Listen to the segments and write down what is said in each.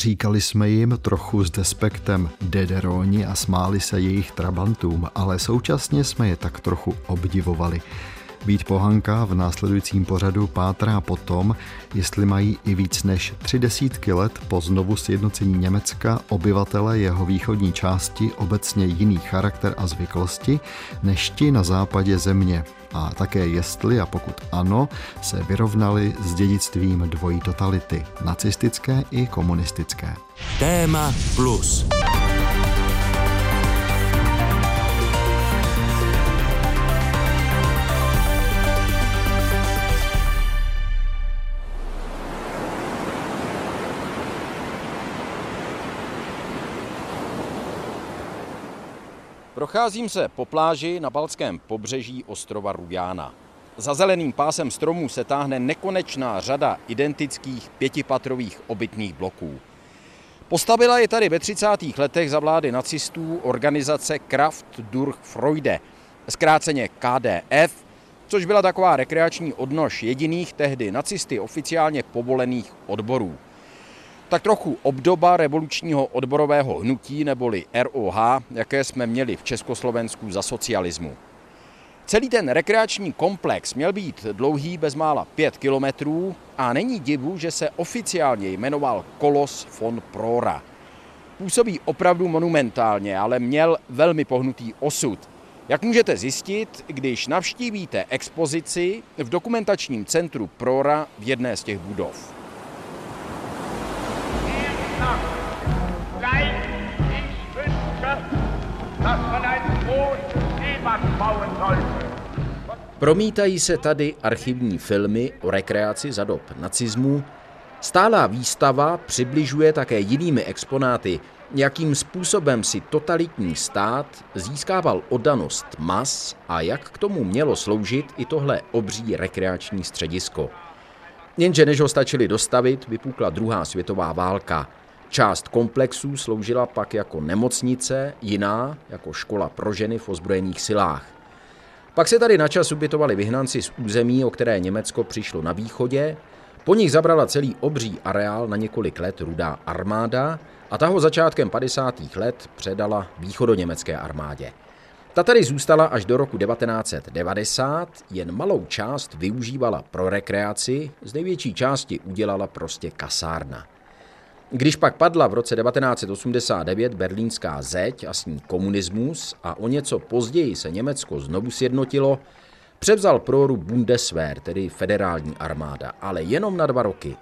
Říkali jsme jim trochu s despektem dederoni a smáli se jejich trabantům, ale současně jsme je tak trochu obdivovali. Být pohanka v následujícím pořadu pátrá potom, jestli mají i víc než tři desítky let po znovu sjednocení Německa obyvatele jeho východní části obecně jiný charakter a zvyklosti než ti na západě země. A také jestli a pokud ano, se vyrovnali s dědictvím dvojí totality, nacistické i komunistické. Téma plus. Procházím se po pláži na balském pobřeží ostrova Rujána. Za zeleným pásem stromů se táhne nekonečná řada identických pětipatrových obytných bloků. Postavila je tady ve 30. letech za vlády nacistů organizace Kraft durch Freude, zkráceně KDF, což byla taková rekreační odnož jediných tehdy nacisty oficiálně povolených odborů tak trochu obdoba revolučního odborového hnutí neboli ROH, jaké jsme měli v Československu za socialismu. Celý ten rekreační komplex měl být dlouhý bezmála 5 kilometrů a není divu, že se oficiálně jmenoval Kolos von Prora. Působí opravdu monumentálně, ale měl velmi pohnutý osud. Jak můžete zjistit, když navštívíte expozici v dokumentačním centru Prora v jedné z těch budov. Promítají se tady archivní filmy o rekreaci za dob nacismu. Stálá výstava přibližuje také jinými exponáty, jakým způsobem si totalitní stát získával oddanost mas a jak k tomu mělo sloužit i tohle obří rekreační středisko. Jenže než ho stačili dostavit, vypukla druhá světová válka – Část komplexů sloužila pak jako nemocnice, jiná jako škola pro ženy v ozbrojených silách. Pak se tady načas ubytovali vyhnanci z území, o které Německo přišlo na východě, po nich zabrala celý obří areál na několik let rudá armáda a ta ho začátkem 50. let předala východoněmecké armádě. Ta tady zůstala až do roku 1990, jen malou část využívala pro rekreaci, z největší části udělala prostě kasárna. Když pak padla v roce 1989 berlínská zeď a s ní komunismus a o něco později se Německo znovu sjednotilo, převzal proru Bundeswehr, tedy federální armáda, ale jenom na dva roky.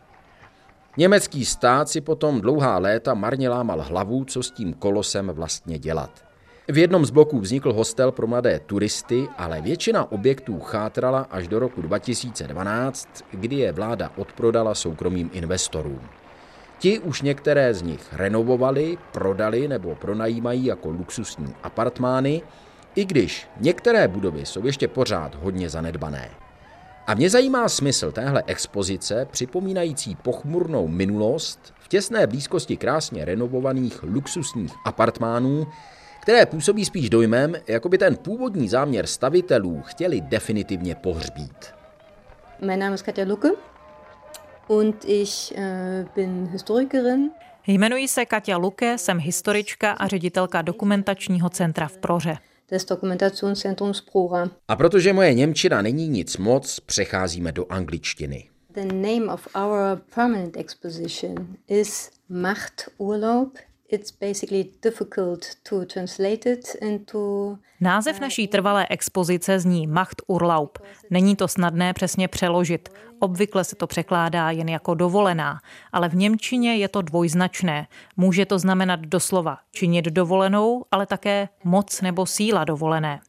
Německý stát si potom dlouhá léta marně lámal hlavu, co s tím kolosem vlastně dělat. V jednom z bloků vznikl hostel pro mladé turisty, ale většina objektů chátrala až do roku 2012, kdy je vláda odprodala soukromým investorům. Ti už některé z nich renovovali, prodali nebo pronajímají jako luxusní apartmány, i když některé budovy jsou ještě pořád hodně zanedbané. A mě zajímá smysl téhle expozice, připomínající pochmurnou minulost v těsné blízkosti krásně renovovaných luxusních apartmánů, které působí spíš dojmem, jako by ten původní záměr stavitelů chtěli definitivně pohřbít. Name ist Katja Lucke und ich äh, bin Historikerin. Jmenuji se Katia Luke, jsem historička a ředitelka dokumentačního centra v Proře. Des Dokumentationszentrums Prora. A protože moje Němčina není nic moc, přecházíme do angličtiny. The name of our permanent exposition is Machturlaub it's basically difficult to translate it into Název naší trvalé expozice zní Macht Urlaub. Není to snadné přesně přeložit. Obvykle se to překládá jen jako dovolená, ale v Němčině je to dvojznačné. Může to znamenat doslova činit dovolenou, ale také moc nebo síla dovolené.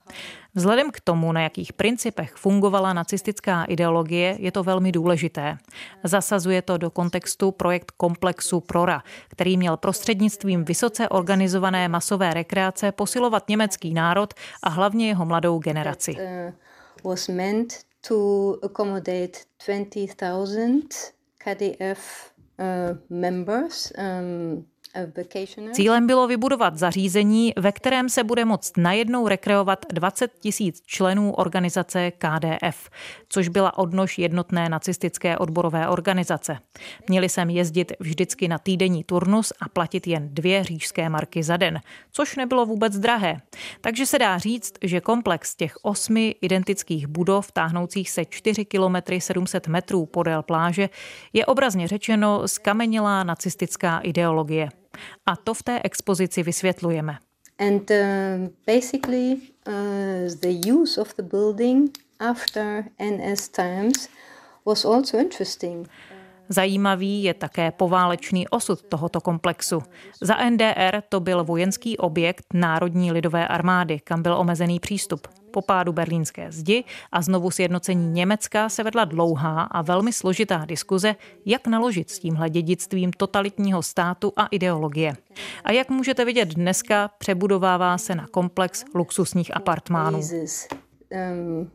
Vzhledem k tomu, na jakých principech fungovala nacistická ideologie, je to velmi důležité. Zasazuje to do kontextu projekt komplexu Prora, který měl prostřednictvím vysoce organizované masové rekreace posilovat německý národ a hlavně jeho mladou generaci. Uh, was meant to accommodate 20,000 KDF uh, members um, Cílem bylo vybudovat zařízení, ve kterém se bude moct najednou rekreovat 20 tisíc členů organizace KDF, což byla odnož jednotné nacistické odborové organizace. Měli sem jezdit vždycky na týdenní turnus a platit jen dvě řížské marky za den, což nebylo vůbec drahé. Takže se dá říct, že komplex těch osmi identických budov, táhnoucích se 4 km 700 metrů podél pláže, je obrazně řečeno skamenělá nacistická ideologie. A to v té expozici vysvětlujeme. And uh, basically uh, the use of the building after NS times was also interesting. Zajímavý je také poválečný osud tohoto komplexu. Za NDR to byl vojenský objekt Národní lidové armády, kam byl omezený přístup. Po pádu berlínské zdi a znovu sjednocení Německa se vedla dlouhá a velmi složitá diskuze, jak naložit s tímhle dědictvím totalitního státu a ideologie. A jak můžete vidět dneska, přebudovává se na komplex luxusních apartmánů. Um,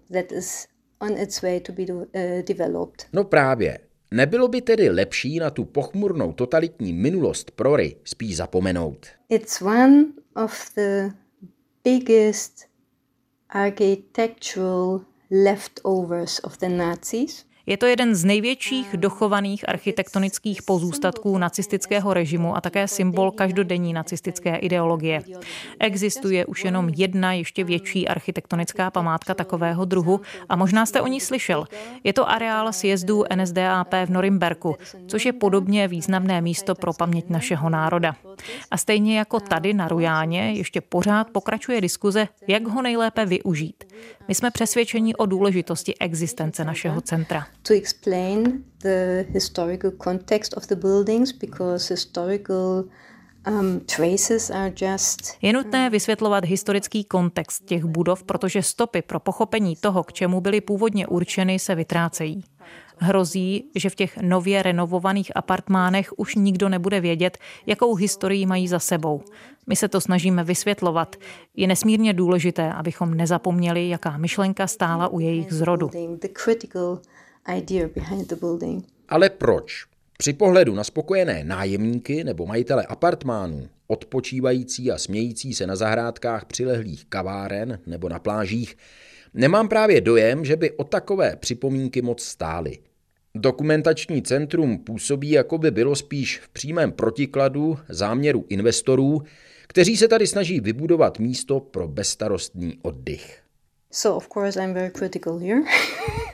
uh, no právě. Nebylo by tedy lepší na tu pochmurnou totalitní minulost Prory spíš zapomenout? It's one of the biggest architectural leftovers of the Nazis. Je to jeden z největších dochovaných architektonických pozůstatků nacistického režimu a také symbol každodenní nacistické ideologie. Existuje už jenom jedna ještě větší architektonická památka takového druhu a možná jste o ní slyšel. Je to areál sjezdu NSDAP v Norimberku, což je podobně významné místo pro paměť našeho národa. A stejně jako tady na Rujáně ještě pořád pokračuje diskuze, jak ho nejlépe využít. My jsme přesvědčeni o důležitosti existence našeho centra. To explain the historical context of the buildings because historical Um, je nutné vysvětlovat historický kontext těch budov, protože stopy pro pochopení toho, k čemu byly původně určeny, se vytrácejí. Hrozí, že v těch nově renovovaných apartmánech už nikdo nebude vědět, jakou historii mají za sebou. My se to snažíme vysvětlovat. Je nesmírně důležité, abychom nezapomněli, jaká myšlenka stála u jejich zrodu. Ale proč? Při pohledu na spokojené nájemníky nebo majitele apartmánů, odpočívající a smějící se na zahrádkách přilehlých kaváren nebo na plážích, nemám právě dojem, že by o takové připomínky moc stály. Dokumentační centrum působí, jako by bylo spíš v přímém protikladu záměru investorů, kteří se tady snaží vybudovat místo pro bezstarostný oddych. So of course I'm very critical here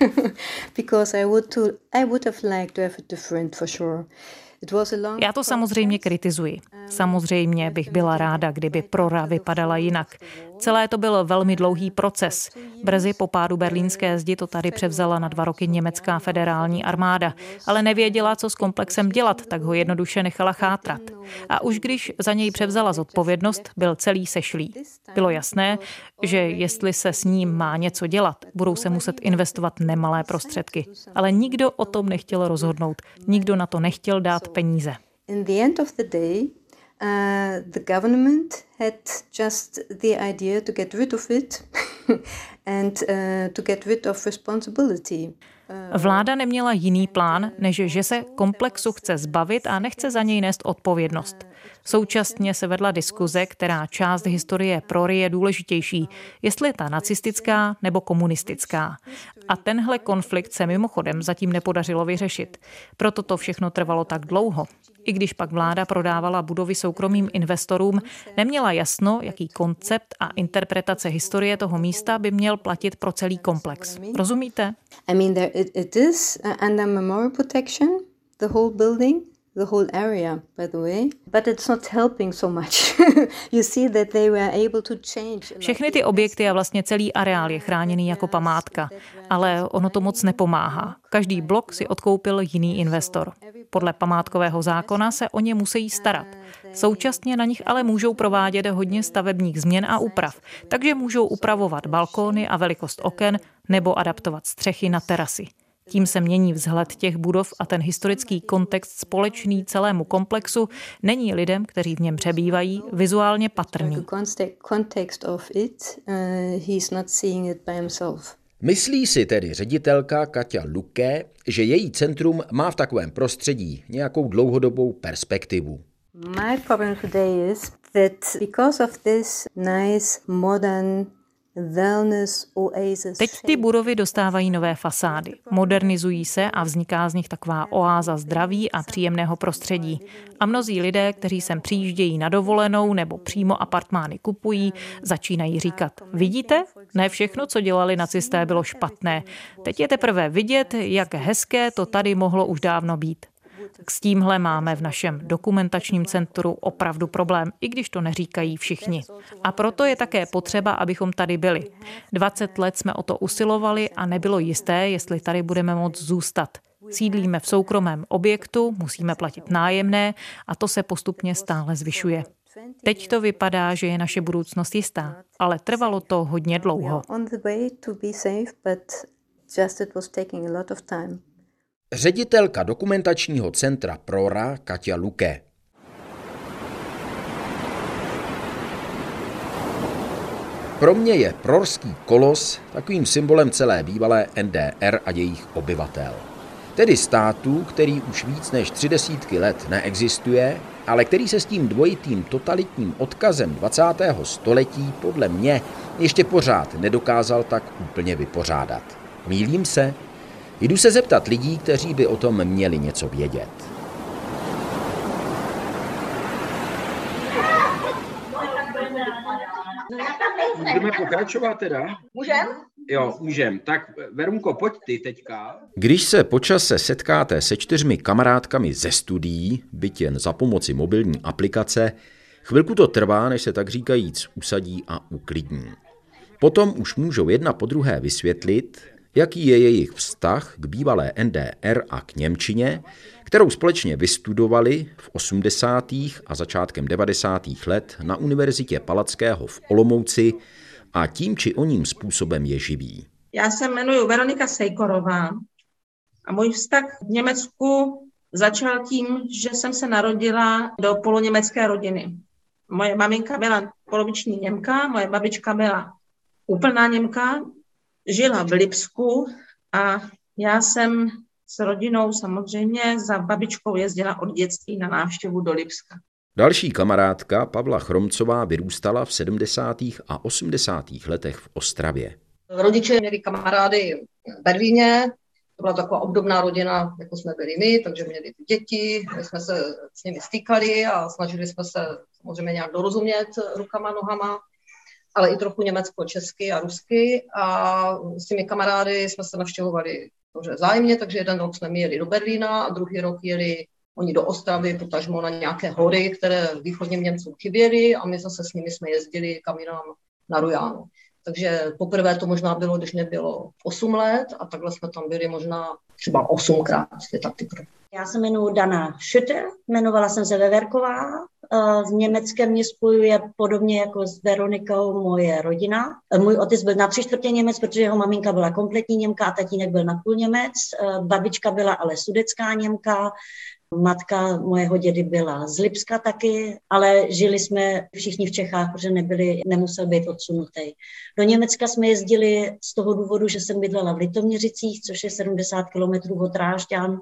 because I would to I would have liked to have it different for sure. Já to samozřejmě kritizuji. Samozřejmě bych byla ráda, kdyby prora vypadala jinak. Celé to byl velmi dlouhý proces. Brzy po pádu berlínské zdi to tady převzala na dva roky německá federální armáda, ale nevěděla, co s komplexem dělat, tak ho jednoduše nechala chátrat. A už když za něj převzala zodpovědnost, byl celý sešlý. Bylo jasné, že jestli se s ním má něco dělat, budou se muset investovat nemalé prostředky. Ale nikdo o tom nechtěl rozhodnout. Nikdo na to nechtěl dát peníze. In the end of the day, Uh, the government had just the idea to get rid of it and uh, to get rid of responsibility. Vláda neměla jiný plán, než že se komplexu chce zbavit a nechce za něj nést odpovědnost. Současně se vedla diskuze, která část historie Prory je důležitější, jestli je ta nacistická nebo komunistická. A tenhle konflikt se mimochodem zatím nepodařilo vyřešit. Proto to všechno trvalo tak dlouho. I když pak vláda prodávala budovy soukromým investorům, neměla jasno, jaký koncept a interpretace historie toho místa by měl platit pro celý komplex. Rozumíte? I mean, there, it, it is under memorial protection, the whole building the whole area, by the way. But it's not helping so much. you see that they were able to change. Všechny ty objekty a vlastně celý areál je chráněný jako památka, ale ono to moc nepomáhá. Každý blok si odkoupil jiný investor. Podle památkového zákona se o ně musí starat. Současně na nich ale můžou provádět hodně stavebních změn a úprav, takže můžou upravovat balkóny a velikost oken nebo adaptovat střechy na terasy. Tím se mění vzhled těch budov a ten historický kontext společný celému komplexu není lidem, kteří v něm přebývají, vizuálně patrný. Uh, Myslí si tedy ředitelka Katia Luke, že její centrum má v takovém prostředí nějakou dlouhodobou perspektivu. My problem today is that because of this nice modern Teď ty budovy dostávají nové fasády, modernizují se a vzniká z nich taková oáza zdraví a příjemného prostředí. A mnozí lidé, kteří sem přijíždějí na dovolenou nebo přímo apartmány kupují, začínají říkat, vidíte, ne všechno, co dělali nacisté, bylo špatné. Teď je teprve vidět, jak hezké to tady mohlo už dávno být. S tímhle máme v našem dokumentačním centru opravdu problém, i když to neříkají všichni. A proto je také potřeba, abychom tady byli. 20 let jsme o to usilovali a nebylo jisté, jestli tady budeme moct zůstat. Sídlíme v soukromém objektu, musíme platit nájemné a to se postupně stále zvyšuje. Teď to vypadá, že je naše budoucnost jistá, ale trvalo to hodně dlouho. Ředitelka dokumentačního centra Prora Katia Luke. Pro mě je prorský kolos takovým symbolem celé bývalé NDR a jejich obyvatel. Tedy státu, který už víc než tři desítky let neexistuje, ale který se s tím dvojitým totalitním odkazem 20. století podle mě ještě pořád nedokázal tak úplně vypořádat. Mílím se? Jdu se zeptat lidí, kteří by o tom měli něco vědět. Můžeme pokračovat teda? Můžem? Jo, můžem. Tak Verunko, pojď ty teďka. Když se po čase setkáte se čtyřmi kamarádkami ze studií, byt jen za pomoci mobilní aplikace, chvilku to trvá, než se tak říkajíc usadí a uklidní. Potom už můžou jedna po druhé vysvětlit, jaký je jejich vztah k bývalé NDR a k Němčině, kterou společně vystudovali v 80. a začátkem 90. let na Univerzitě Palackého v Olomouci a tím či oním způsobem je živý. Já se jmenuji Veronika Sejkorová a můj vztah v Německu začal tím, že jsem se narodila do poloněmecké rodiny. Moje maminka byla poloviční Němka, moje babička byla úplná Němka, žila v Lipsku a já jsem s rodinou samozřejmě za babičkou jezdila od dětství na návštěvu do Lipska. Další kamarádka Pavla Chromcová vyrůstala v 70. a 80. letech v Ostravě. Rodiče měli kamarády v Berlíně, to byla taková obdobná rodina, jako jsme byli my, takže měli děti, my jsme se s nimi stýkali a snažili jsme se samozřejmě nějak dorozumět rukama, nohama ale i trochu německo, česky a rusky a s těmi kamarády jsme se navštěvovali dobře zájemně, takže jeden rok jsme jeli do Berlína a druhý rok jeli oni do Ostravy, potažmo na nějaké hory, které východním Němcům chyběly a my zase s nimi jsme jezdili kam jinam na Rujánu. Takže poprvé to možná bylo, když mě bylo 8 let a takhle jsme tam byli možná třeba 8krát. Je tak ty Já se jmenuji Dana Schütter, jmenovala jsem se Veverková. V Německém mě spojuje podobně jako s Veronikou moje rodina. Můj otec byl na tři čtvrtě Němec, protože jeho maminka byla kompletní Němka a tatínek byl na půl Němec. Babička byla ale sudecká Němka. Matka mojeho dědy byla z Lipska taky, ale žili jsme všichni v Čechách, protože nebyli, nemusel být odsunutý. Do Německa jsme jezdili z toho důvodu, že jsem bydlela v Litoměřicích, což je 70 kilometrů od Rážďan,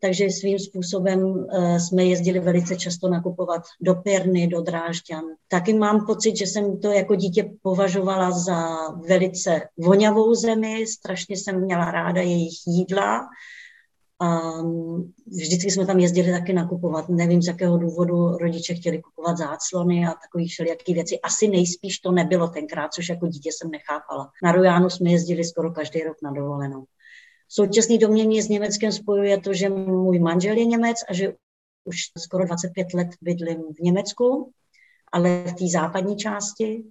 takže svým způsobem uh, jsme jezdili velice často nakupovat do Perny, do Drážďan. Taky mám pocit, že jsem to jako dítě považovala za velice vonavou zemi, strašně jsem měla ráda jejich jídla, a vždycky jsme tam jezdili taky nakupovat. Nevím, z jakého důvodu rodiče chtěli kupovat záclony a takové všelijaké věci. Asi nejspíš to nebylo tenkrát, což jako dítě jsem nechápala. Na Rojánu jsme jezdili skoro každý rok na dovolenou. Současný domění s Německem spojuje to, že můj manžel je Němec a že už skoro 25 let bydlím v Německu, ale v té západní části.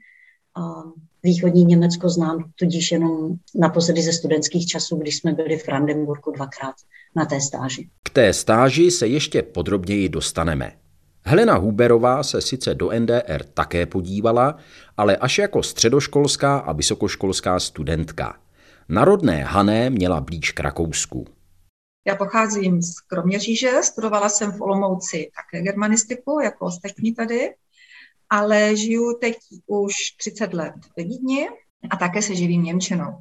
Východní Německo znám tudíž jenom naposledy ze studentských časů, když jsme byli v Brandenburgu dvakrát na té stáži. K té stáži se ještě podrobněji dostaneme. Helena Huberová se sice do NDR také podívala, ale až jako středoškolská a vysokoškolská studentka. Na rodné Hané měla blíž k Rakousku. Já pocházím z Kroměříže, studovala jsem v Olomouci také germanistiku, jako ostatní tady, ale žiju teď už 30 let ve Vídni a také se živím Němčinou.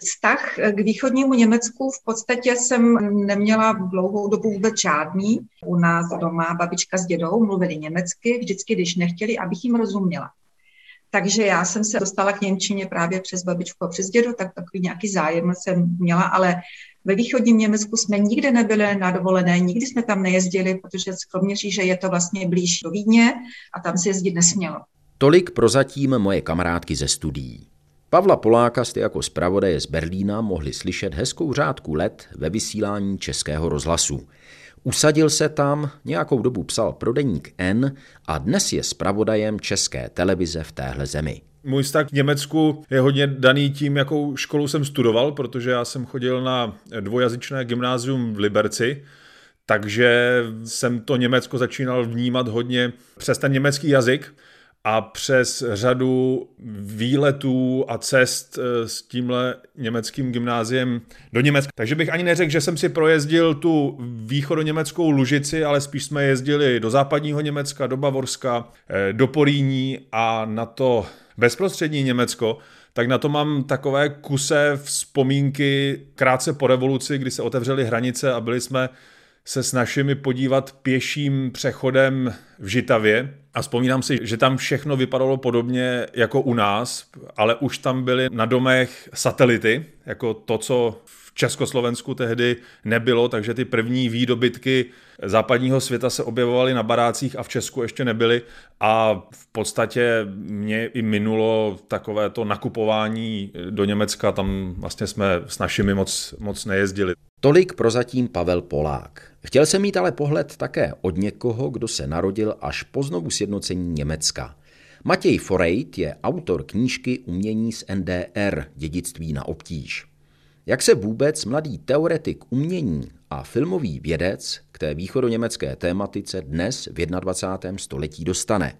Vztah k východnímu Německu v podstatě jsem neměla dlouhou dobu vůbec žádný. U nás doma babička s dědou mluvili německy, vždycky, když nechtěli, abych jim rozuměla. Takže já jsem se dostala k Němčině právě přes babičku a přes dědu, tak takový nějaký zájem jsem měla, ale ve východním Německu jsme nikdy nebyli na dovolené, nikdy jsme tam nejezdili, protože že je to vlastně blíž do Vídně a tam se jezdit nesmělo. Tolik prozatím moje kamarádky ze studií. Pavla Poláka jste jako zpravodaje z Berlína mohli slyšet hezkou řádku let ve vysílání Českého rozhlasu. Usadil se tam, nějakou dobu psal pro deník N a dnes je zpravodajem České televize v téhle zemi. Můj vztah k Německu je hodně daný tím, jakou školu jsem studoval, protože já jsem chodil na dvojazyčné gymnázium v Liberci, takže jsem to Německo začínal vnímat hodně přes ten německý jazyk a přes řadu výletů a cest eh, s tímhle německým gymnáziem do Německa. Takže bych ani neřekl, že jsem si projezdil tu východoněmeckou Lužici, ale spíš jsme jezdili do západního Německa, do Bavorska, eh, do Poríní a na to bezprostřední Německo, tak na to mám takové kuse vzpomínky krátce po revoluci, kdy se otevřely hranice a byli jsme se s našimi podívat pěším přechodem v Žitavě. A vzpomínám si, že tam všechno vypadalo podobně jako u nás, ale už tam byly na domech satelity, jako to, co v Československu tehdy nebylo, takže ty první výdobytky západního světa se objevovaly na barácích a v Česku ještě nebyly a v podstatě mě i minulo takové to nakupování do Německa, tam vlastně jsme s našimi moc, moc nejezdili. Tolik prozatím Pavel Polák. Chtěl jsem mít ale pohled také od někoho, kdo se narodil až po znovu sjednocení Německa. Matěj Forejt je autor knížky Umění z NDR, dědictví na obtíž. Jak se vůbec mladý teoretik umění a filmový vědec k té východoněmecké tématice dnes v 21. století dostane?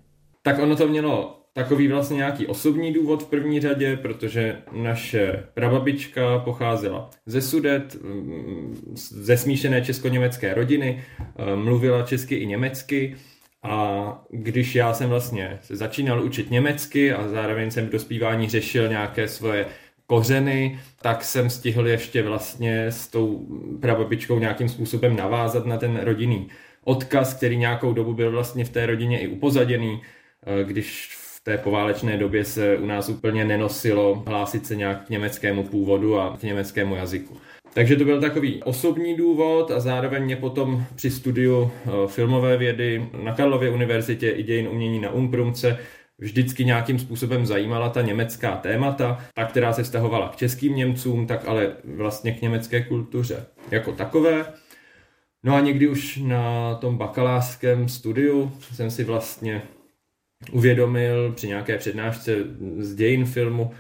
Tak ono to mělo takový vlastně nějaký osobní důvod v první řadě, protože naše prababička pocházela ze Sudet, mm, ze smíšené česko-německé rodiny, eh, mluvila česky i německy a když já jsem vlastně začínal učit německy a zároveň jsem v dospívání řešil nějaké svoje kořeny, tak jsem stihl ještě vlastně s tou prababičkou nějakým způsobem navázat na ten rodinný odkaz, který nějakou dobu byl vlastně v té rodině i upozaděný, eh, když v té poválečné době se u nás úplně nenosilo hlásit se nějak k německému původu a k německému jazyku. Takže to byl takový osobní důvod a zároveň mě potom při studiu eh, filmové vědy na Karlově univerzitě i dějin umění na Umprumce vždycky nějakým způsobem zajímala ta německá témata, ta, která se vztahovala k českým Němcům, tak ale vlastně k německé kultuře jako takové. No a někdy už na tom bakalářském studiu jsem si vlastně uvědomil při nějaké přednášce z dějin filmu,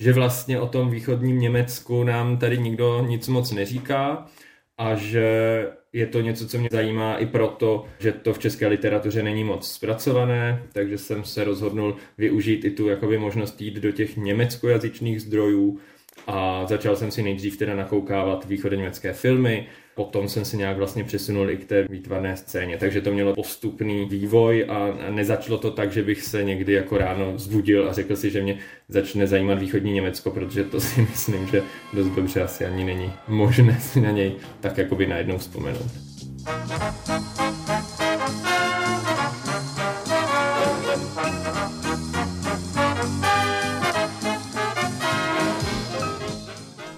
že vlastně o tom východním Německu nám tady nikdo nic moc neříká a že je to něco, co mě zajímá i proto, že to v české literatuře není moc zpracované, takže jsem se rozhodnul využít i tu jakoby možnost jít do těch německojazyčných zdrojů a začal jsem si nejdřív teda nakoukávat východoněmecké filmy, potom jsem se nějak vlastně přesunul i k té výtvarné scéně, takže to mělo postupný vývoj a nezačalo to tak, že bych se někdy jako ráno zbudil a řekl si, že mě začne zajímat východní Německo, protože to si myslím, že dost dobře asi ani není možné si na něj tak jakoby najednou vzpomenout.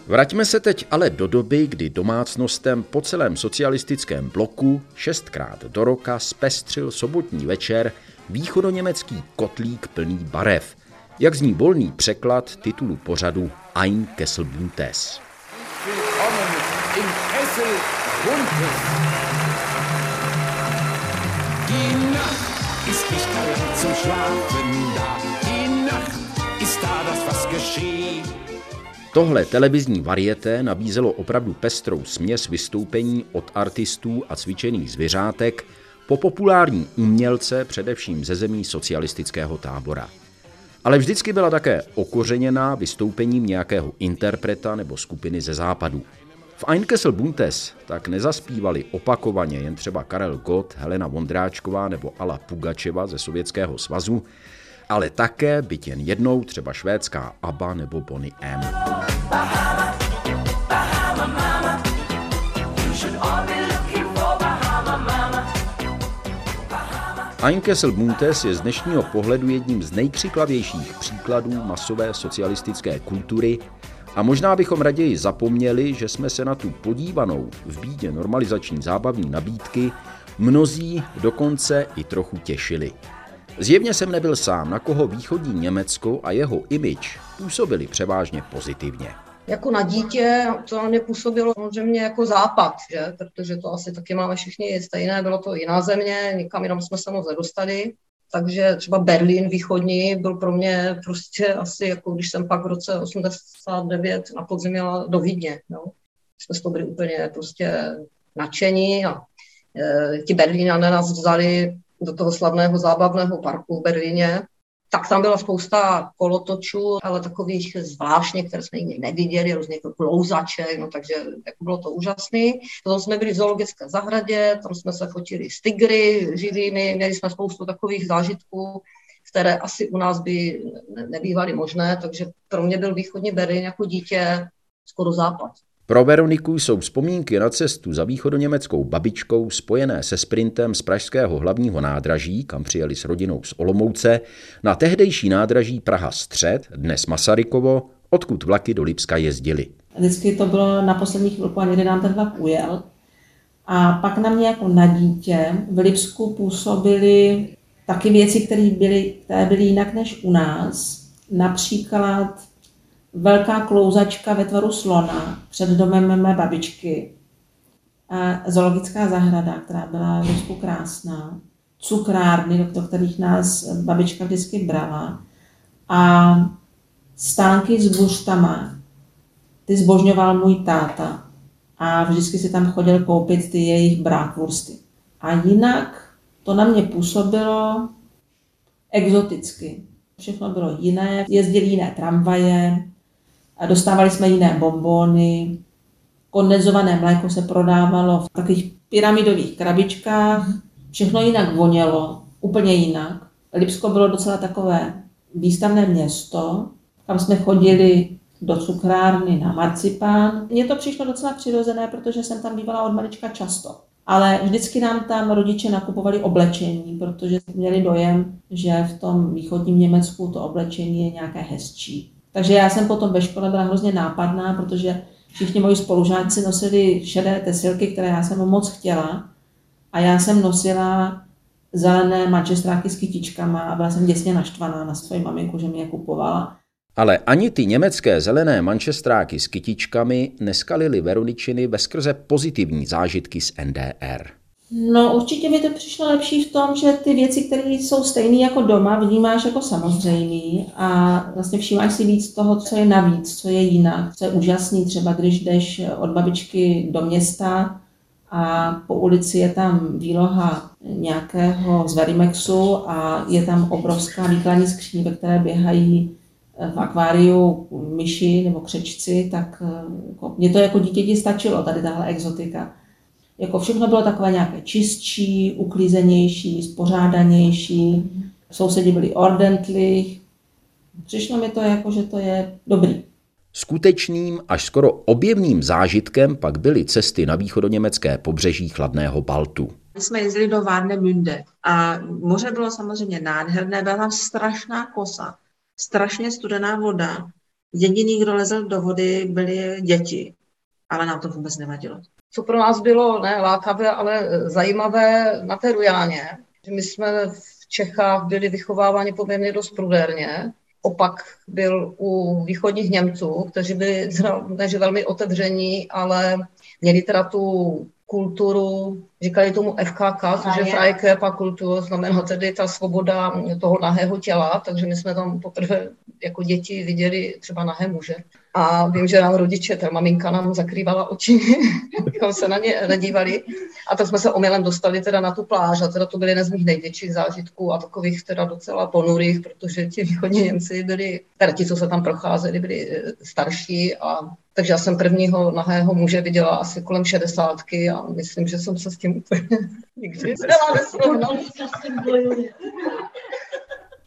Vraťme se teď ale do doby, kdy domácnostem po celém socialistickém bloku šestkrát do roka zpestřil sobotní večer východoněmecký kotlík plný barev. Jak zní volný překlad titulu pořadu Ein Kessel Buntes. Die Nacht ist nicht zum Schlafen da. Die Nacht ist da das, was geschieht. Tohle televizní varieté nabízelo opravdu pestrou směs vystoupení od artistů a cvičených zvěřátek po populární umělce především ze zemí socialistického tábora. Ale vždycky byla také okořeněná vystoupením nějakého interpreta nebo skupiny ze západu. V Einkessel Buntes tak nezaspívali opakovaně jen třeba Karel Gott, Helena Vondráčková nebo Ala Pugačeva ze Sovětského svazu, ale také, byť jen jednou, třeba švédská ABBA nebo Bonnie M. Ein Kessel mama. Buntes je z dnešního pohledu jedním z nejkřiklavějších příkladů masové socialistické kultury a možná bychom raději zapomněli, že jsme se na tu podívanou v bídě normalizační zábavní nabídky mnozí dokonce i trochu těšili. Zjevně jsem nebyl sám, na koho východní Německo a jeho image působili převážně pozitivně. Jako na dítě to na mě působilo samozřejmě jako západ, že? protože to asi taky máme všichni stejné, bylo to jiná země, nikam jinam jsme se moc nedostali. Takže třeba Berlín východní byl pro mě prostě asi jako když jsem pak v roce 89 na podzim jela do Vídně. No. Jsme z toho byli úplně prostě nadšení a e, ti Berlínané nás vzali do toho slavného zábavného parku v Berlíně, tak tam byla spousta kolotočů, ale takových zvláštních, které jsme nikdy neviděli, různých klouzaček, no takže jako bylo to úžasné. Potom jsme byli v zoologické zahradě, tam jsme se fotili s tygry živými, měli jsme spoustu takových zážitků, které asi u nás by nebývaly možné, takže pro mě byl východní Berlín jako dítě skoro západ. Pro Veroniku jsou vzpomínky na cestu za východoněmeckou babičkou spojené se sprintem z pražského hlavního nádraží, kam přijeli s rodinou z Olomouce, na tehdejší nádraží Praha Střed, dnes Masarykovo, odkud vlaky do Lipska jezdily. Vždycky to bylo na poslední chvilku a někdy nám ten vlak ujel. A pak na mě jako na dítě v Lipsku působily taky věci, které byly, které byly jinak než u nás. Například velká klouzačka ve tvaru slona před domem mé babičky, a zoologická zahrada, která byla vždycky krásná, cukrárny, do kterých nás babička vždycky brala a stánky s buštama. Ty zbožňoval můj táta a vždycky si tam chodil koupit ty jejich brátvůrsty. A jinak to na mě působilo exoticky. Všechno bylo jiné, jezdili jiné tramvaje, dostávali jsme jiné bombóny, kondenzované mléko se prodávalo v takových pyramidových krabičkách, všechno jinak vonělo, úplně jinak. Lipsko bylo docela takové výstavné město, kam jsme chodili do cukrárny na marcipán. Mně to přišlo docela přirozené, protože jsem tam bývala od malička často. Ale vždycky nám tam rodiče nakupovali oblečení, protože měli dojem, že v tom východním Německu to oblečení je nějaké hezčí. Takže já jsem potom ve škole byla hrozně nápadná, protože všichni moji spolužáci nosili šedé tesilky, které já jsem moc chtěla. A já jsem nosila zelené mančestráky s kytičkama a byla jsem děsně naštvaná na svoji maminku, že mi je kupovala. Ale ani ty německé zelené mančestráky s kytičkami neskalily Veroničiny veskrze pozitivní zážitky z NDR. No určitě mi to přišlo lepší v tom, že ty věci, které jsou stejné jako doma, vnímáš jako samozřejmý a vlastně všímáš si víc toho, co je navíc, co je jinak, co je úžasný, třeba když jdeš od babičky do města a po ulici je tam výloha nějakého z Verimexu a je tam obrovská výkladní skříň, ve které běhají v akváriu myši nebo křečci, tak jako, mě to jako dítěti stačilo, tady tahle exotika jako všechno bylo takové nějaké čistší, uklízenější, spořádanější, sousedi byli ordentlich. Přišlo mi to jako, že to je dobrý. Skutečným až skoro objevným zážitkem pak byly cesty na východoněmecké pobřeží chladného Baltu. My jsme jezdili do Varnemünde a moře bylo samozřejmě nádherné, byla tam strašná kosa, strašně studená voda. Jediný, kdo lezl do vody, byly děti, ale nám to vůbec nevadilo co pro nás bylo ne lákavé, ale zajímavé na té Rujáně. My jsme v Čechách byli vychováváni poměrně dost prudérně. Opak byl u východních Němců, kteří byli než velmi otevření, ale měli teda tu kulturu, říkali tomu FKK, což je Freikörper kultur, znamená tedy ta svoboda toho nahého těla, takže my jsme tam poprvé jako děti viděli třeba nahé muže. A vím, že nám rodiče, ta maminka nám zakrývala oči, abychom se na ně nedívali. A tak jsme se omylem dostali teda na tu pláž a teda to byly jeden z mých největších zážitků a takových teda docela ponurých, protože ti východní Němci byli, teda ti, co se tam procházeli, byli eh, starší a takže já jsem prvního nahého muže viděla asi kolem šedesátky a myslím, že jsem se s tím úplně nikdy.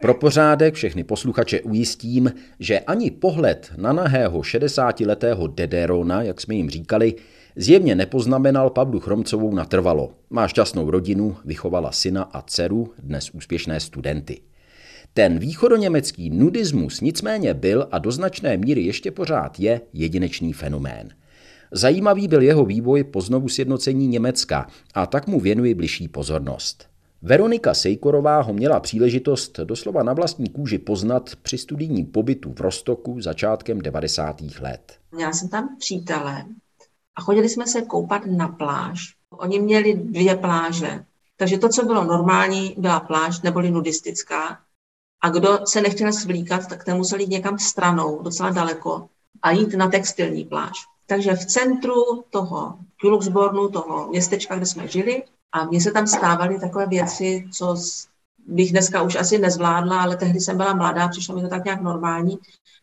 Pro pořádek všechny posluchače ujistím, že ani pohled na nahého 60-letého Dederona, jak jsme jim říkali, Zjevně nepoznamenal Pavlu Chromcovou natrvalo. Má šťastnou rodinu, vychovala syna a dceru, dnes úspěšné studenty. Ten východoněmecký nudismus nicméně byl a do značné míry ještě pořád je jedinečný fenomén. Zajímavý byl jeho vývoj po znovu sjednocení Německa a tak mu věnuji bližší pozornost. Veronika Sejkorová ho měla příležitost doslova na vlastní kůži poznat při studijním pobytu v Rostoku začátkem 90. let. Měla jsem tam přítele a chodili jsme se koupat na pláž. Oni měli dvě pláže, takže to, co bylo normální, byla pláž neboli nudistická. A kdo se nechtěl svlíkat, tak ten musel jít někam stranou, docela daleko, a jít na textilní pláž. Takže v centru toho Kuluxbornu, toho městečka, kde jsme žili, a mně se tam stávaly takové věci, co bych dneska už asi nezvládla, ale tehdy jsem byla mladá, přišlo mi to tak nějak normální,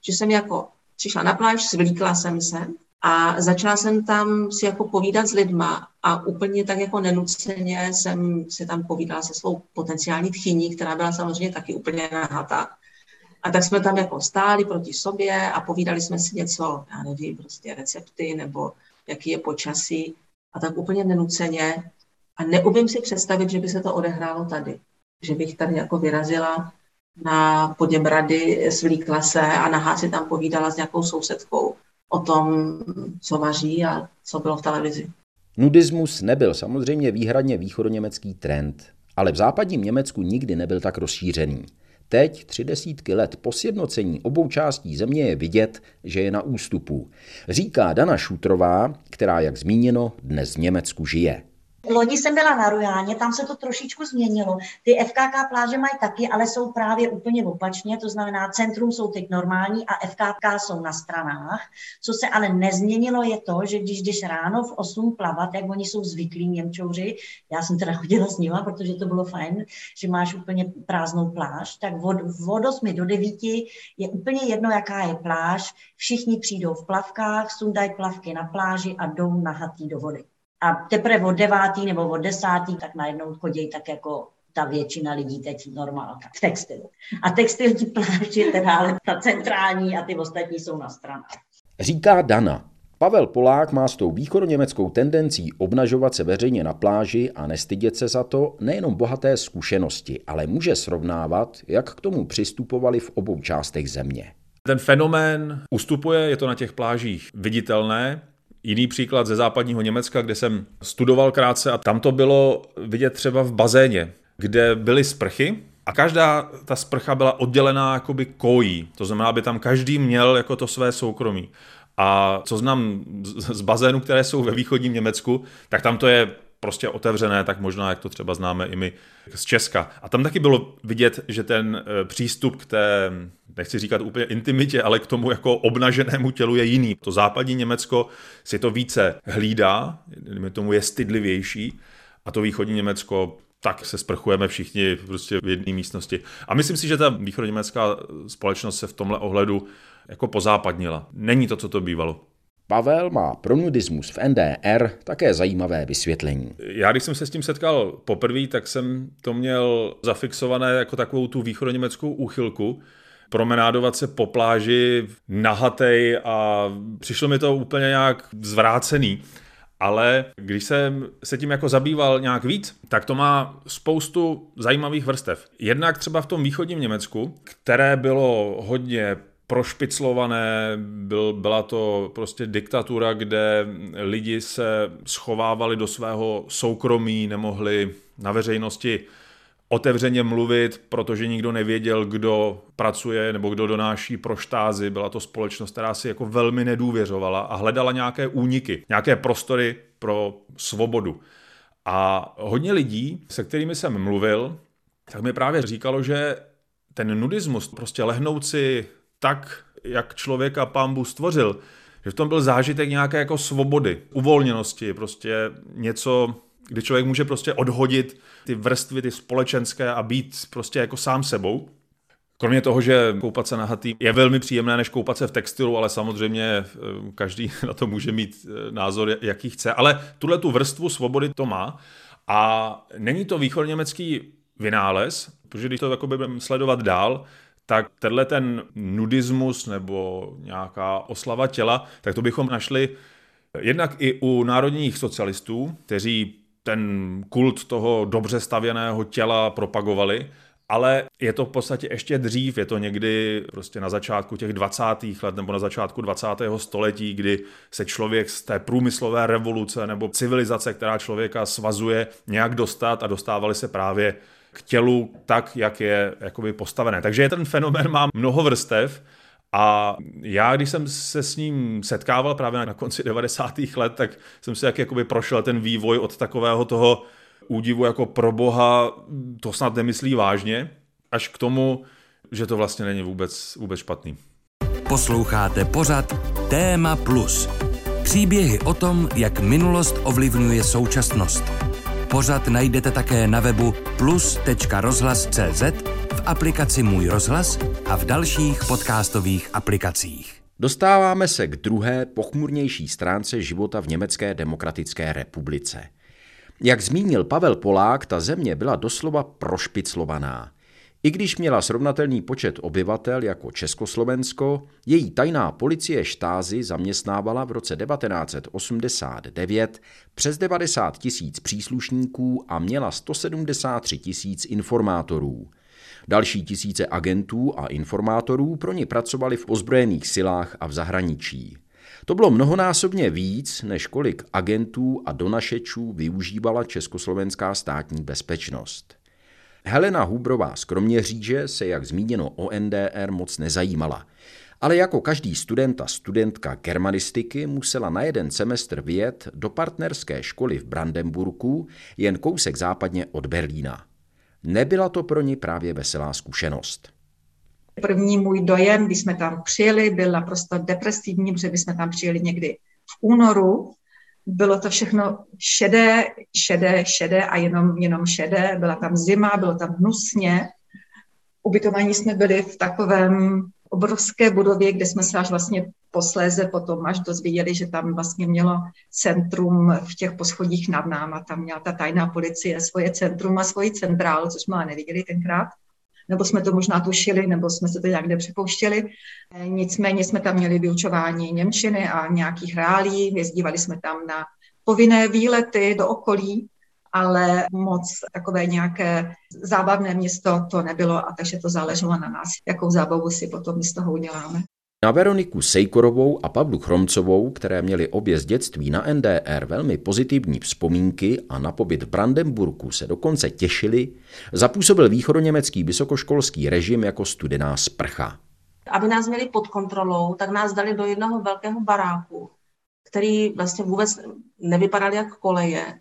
že jsem jako přišla na pláž, svlíkla jsem se a začala jsem tam si jako povídat s lidma a úplně tak jako nenuceně jsem si tam povídala se svou potenciální tchyní, která byla samozřejmě taky úplně nahatá. A tak jsme tam jako stáli proti sobě a povídali jsme si něco, já nevím, prostě recepty nebo jaký je počasí. A tak úplně nenuceně a neumím si představit, že by se to odehrálo tady. Že bych tady jako vyrazila na Poděbrady, svlíkla se a nahá si tam povídala s nějakou sousedkou o tom, co vaří a co bylo v televizi. Nudismus nebyl samozřejmě výhradně východoněmecký trend, ale v západním Německu nikdy nebyl tak rozšířený. Teď, tři desítky let po sjednocení obou částí země je vidět, že je na ústupu. Říká Dana Šutrová, která, jak zmíněno, dnes v Německu žije. Loni jsem byla na Rujáně, tam se to trošičku změnilo. Ty FKK pláže mají taky, ale jsou právě úplně opačně, to znamená centrum jsou teď normální a FKK jsou na stranách. Co se ale nezměnilo je to, že když jdeš ráno v 8 plavat, jak oni jsou zvyklí Němčouři, já jsem teda chodila s nima, protože to bylo fajn, že máš úplně prázdnou pláž, tak od, od 8 do 9 je úplně jedno, jaká je pláž, všichni přijdou v plavkách, sundají plavky na pláži a jdou nahatý do vody. A teprve od devátý nebo od desátý tak najednou chodí tak jako ta většina lidí teď normálka v textilu. A textilní pláž je teda ale ta centrální a ty ostatní jsou na stranách. Říká Dana. Pavel Polák má s tou východoněmeckou tendencí obnažovat se veřejně na pláži a nestydět se za to nejenom bohaté zkušenosti, ale může srovnávat, jak k tomu přistupovali v obou částech země. Ten fenomén ustupuje, je to na těch plážích viditelné, Jiný příklad ze západního Německa, kde jsem studoval krátce a tam to bylo vidět třeba v bazéně, kde byly sprchy a každá ta sprcha byla oddělená jakoby kojí. To znamená, aby tam každý měl jako to své soukromí. A co znám z bazénů, které jsou ve východním Německu, tak tam to je prostě otevřené, tak možná, jak to třeba známe i my z Česka. A tam taky bylo vidět, že ten eh, přístup k té, nechci říkat úplně intimitě, ale k tomu jako obnaženému tělu je jiný. To západní Německo si to více hlídá, tomu je stydlivější, a to východní Německo tak se sprchujeme všichni prostě v jedné místnosti. A myslím si, že ta východněmecká společnost se v tomhle ohledu jako pozápadnila. Není to, co to bývalo. Pavel má pro nudismus v NDR také zajímavé vysvětlení. Já, když jsem se s tím setkal poprvé, tak jsem to měl zafixované jako takovou tu východoněmeckou úchylku, promenádovat se po pláži nahatej a přišlo mi to úplně nějak zvrácený. Ale když jsem se tím jako zabýval nějak víc, tak to má spoustu zajímavých vrstev. Jednak třeba v tom východním Německu, které bylo hodně prošpiclované, byl, byla to prostě diktatura, kde lidi se schovávali do svého soukromí, nemohli na veřejnosti otevřeně mluvit, protože nikdo nevěděl, kdo pracuje nebo kdo donáší pro štázy. Byla to společnost, která si jako velmi nedůvěřovala a hledala nějaké úniky, nějaké prostory pro svobodu. A hodně lidí, se kterými jsem mluvil, tak mi právě říkalo, že ten nudismus, prostě lehnout si tak, jak člověka pán stvořil, že v tom byl zážitek nějaké jako svobody, uvolněnosti, prostě něco, kdy člověk může prostě odhodit ty vrstvy, ty společenské a být prostě jako sám sebou. Kromě toho, že koupat se na hatý je velmi příjemné, než koupat se v textilu, ale samozřejmě eh, každý na to může mít eh, názor, jaký chce. Ale tuhle tu vrstvu svobody to má. A není to východněmecký vynález, protože když to budeme sledovat dál, tak tenhle ten nudismus nebo nějaká oslava těla, tak to bychom našli Jednak i u národních socialistů, kteří ten kult toho dobře stavěného těla propagovali, ale je to v podstatě ještě dřív, je to někdy prostě na začátku těch 20. let nebo na začátku 20. století, kdy se člověk z té průmyslové revoluce nebo civilizace, která člověka svazuje, nějak dostat a dostávali se právě k tělu tak, jak je jakoby postavené. Takže ten fenomén má mnoho vrstev a já, když jsem se s ním setkával právě na konci 90. let, tak jsem si jak jakoby prošel ten vývoj od takového toho údivu jako pro boha, to snad nemyslí vážně, až k tomu, že to vlastně není vůbec, vůbec špatný. Posloucháte pořad Téma Plus. Příběhy o tom, jak minulost ovlivňuje současnost. Pořad najdete také na webu plus.rozhlas.cz, v aplikaci Můj rozhlas a v dalších podcastových aplikacích. Dostáváme se k druhé, pochmurnější stránce života v Německé demokratické republice – jak zmínil Pavel Polák, ta země byla doslova prošpiclovaná. I když měla srovnatelný počet obyvatel jako Československo, její tajná policie štázy zaměstnávala v roce 1989 přes 90 tisíc příslušníků a měla 173 tisíc informátorů. Další tisíce agentů a informátorů pro ně pracovali v ozbrojených silách a v zahraničí. To bylo mnohonásobně víc, než kolik agentů a donašečů využívala československá státní bezpečnost. Helena Hubrová z Kroměříže se, jak zmíněno o NDR, moc nezajímala. Ale jako každý student a studentka germanistiky musela na jeden semestr vyjet do partnerské školy v Brandenburku, jen kousek západně od Berlína. Nebyla to pro ní právě veselá zkušenost. První můj dojem, když jsme tam přijeli, byl naprosto depresivní, protože jsme tam přijeli někdy v únoru. Bylo to všechno šedé, šedé, šedé a jenom, jenom šedé. Byla tam zima, bylo tam hnusně. Ubytovaní jsme byli v takovém obrovské budově, kde jsme se až vlastně posléze potom až dozvěděli, že tam vlastně mělo centrum v těch poschodích nad náma. Tam měla ta tajná policie svoje centrum a svoji centrálu, což jsme ale neviděli tenkrát nebo jsme to možná tušili, nebo jsme se to nějak nepřipouštěli. Nicméně jsme tam měli vyučování Němčiny a nějakých reálí, jezdívali jsme tam na povinné výlety do okolí, ale moc takové nějaké zábavné město to nebylo a takže to záleželo na nás, jakou zábavu si potom z toho uděláme. Na Veroniku Sejkorovou a Pavlu Chromcovou, které měli obě z dětství na NDR velmi pozitivní vzpomínky a na pobyt v Brandenburku se dokonce těšili, zapůsobil východoněmecký vysokoškolský režim jako studená sprcha. Aby nás měli pod kontrolou, tak nás dali do jednoho velkého baráku, který vlastně vůbec nevypadal jak koleje.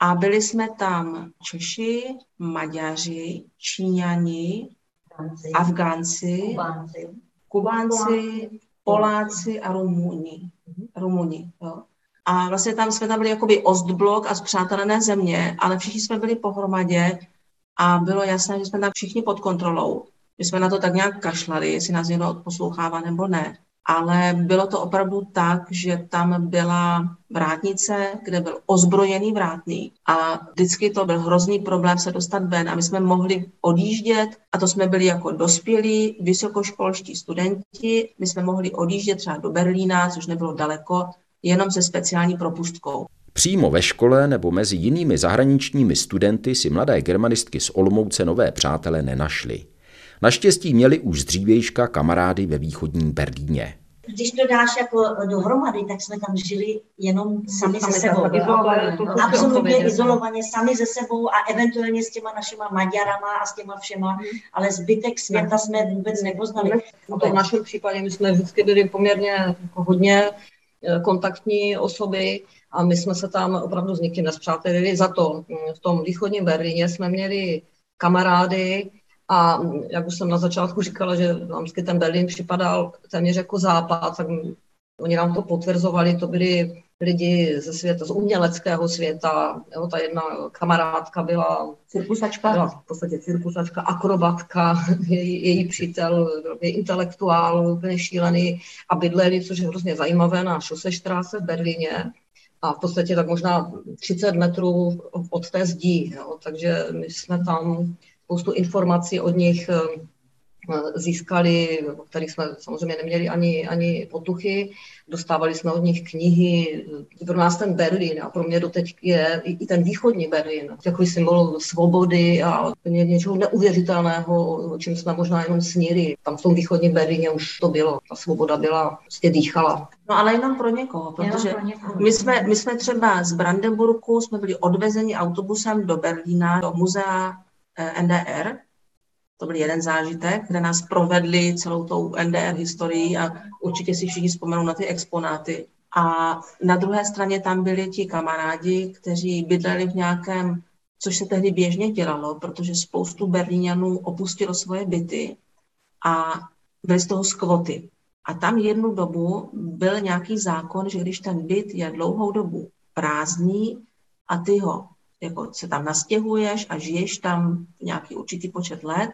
A byli jsme tam Češi, Maďaři, Číňani, Afgánci, Kubánci, Poláci a Rumuni. Rumuni jo. A vlastně tam jsme tam byli jakoby ostblok a zpřátelené země, ale všichni jsme byli pohromadě a bylo jasné, že jsme tam všichni pod kontrolou. My jsme na to tak nějak kašlali, jestli nás někdo odposlouchává nebo ne ale bylo to opravdu tak, že tam byla vrátnice, kde byl ozbrojený vrátný a vždycky to byl hrozný problém se dostat ven a my jsme mohli odjíždět a to jsme byli jako dospělí vysokoškolští studenti, my jsme mohli odjíždět třeba do Berlína, což nebylo daleko, jenom se speciální propustkou. Přímo ve škole nebo mezi jinými zahraničními studenty si mladé germanistky z Olomouce nové přátele nenašly. Naštěstí měli už z dřívějška kamarády ve východním Berlíně. Když to dáš jako dohromady, tak jsme tam žili jenom sami ze sebou. Absolutně izolovaně, sami ze sebou a eventuálně s těma našima Maďarama a s těma všema, ale zbytek světa jsme vůbec nepoznali. V našem případě my jsme vždycky byli poměrně jako hodně eh, kontaktní osoby a my jsme se tam opravdu s někým nespřátelili. Za to hm, v tom východním Berlíně jsme měli kamarády, a jak už jsem na začátku říkala, že nám vždycky ten Berlín připadal téměř jako západ, tak oni nám to potvrzovali, to byli lidi ze světa, z uměleckého světa. Jo, ta jedna kamarádka byla cirkusačka, byla v podstatě cirkusačka, akrobatka, její, její přítel je intelektuál, úplně šílený a bydleli, což je hrozně zajímavé, na Šoseštrace v Berlíně a v podstatě tak možná 30 metrů od té zdí. Jo, takže my jsme tam spoustu informací od nich, eh, získali, o kterých jsme samozřejmě neměli ani, ani potuchy. Dostávali jsme od nich knihy. Pro nás ten Berlín a pro mě doteď je i ten východní Berlín takový symbol svobody a ně, něčeho neuvěřitelného, o čem jsme možná jenom snili. Tam v tom východním Berlíně už to bylo. Ta svoboda byla, prostě dýchala. No ale jenom pro někoho, protože pro někoho. My, jsme, my jsme třeba z Brandenburgu jsme byli odvezeni autobusem do Berlína, do muzea NDR, to byl jeden zážitek, kde nás provedli celou tou NDR historií a určitě si všichni vzpomenou na ty exponáty. A na druhé straně tam byli ti kamarádi, kteří bydleli v nějakém, což se tehdy běžně dělalo, protože spoustu Berlíňanů opustilo svoje byty a byly z toho skvoty. A tam jednu dobu byl nějaký zákon, že když ten byt je dlouhou dobu prázdný a ty ho jako se tam nastěhuješ a žiješ tam nějaký určitý počet let,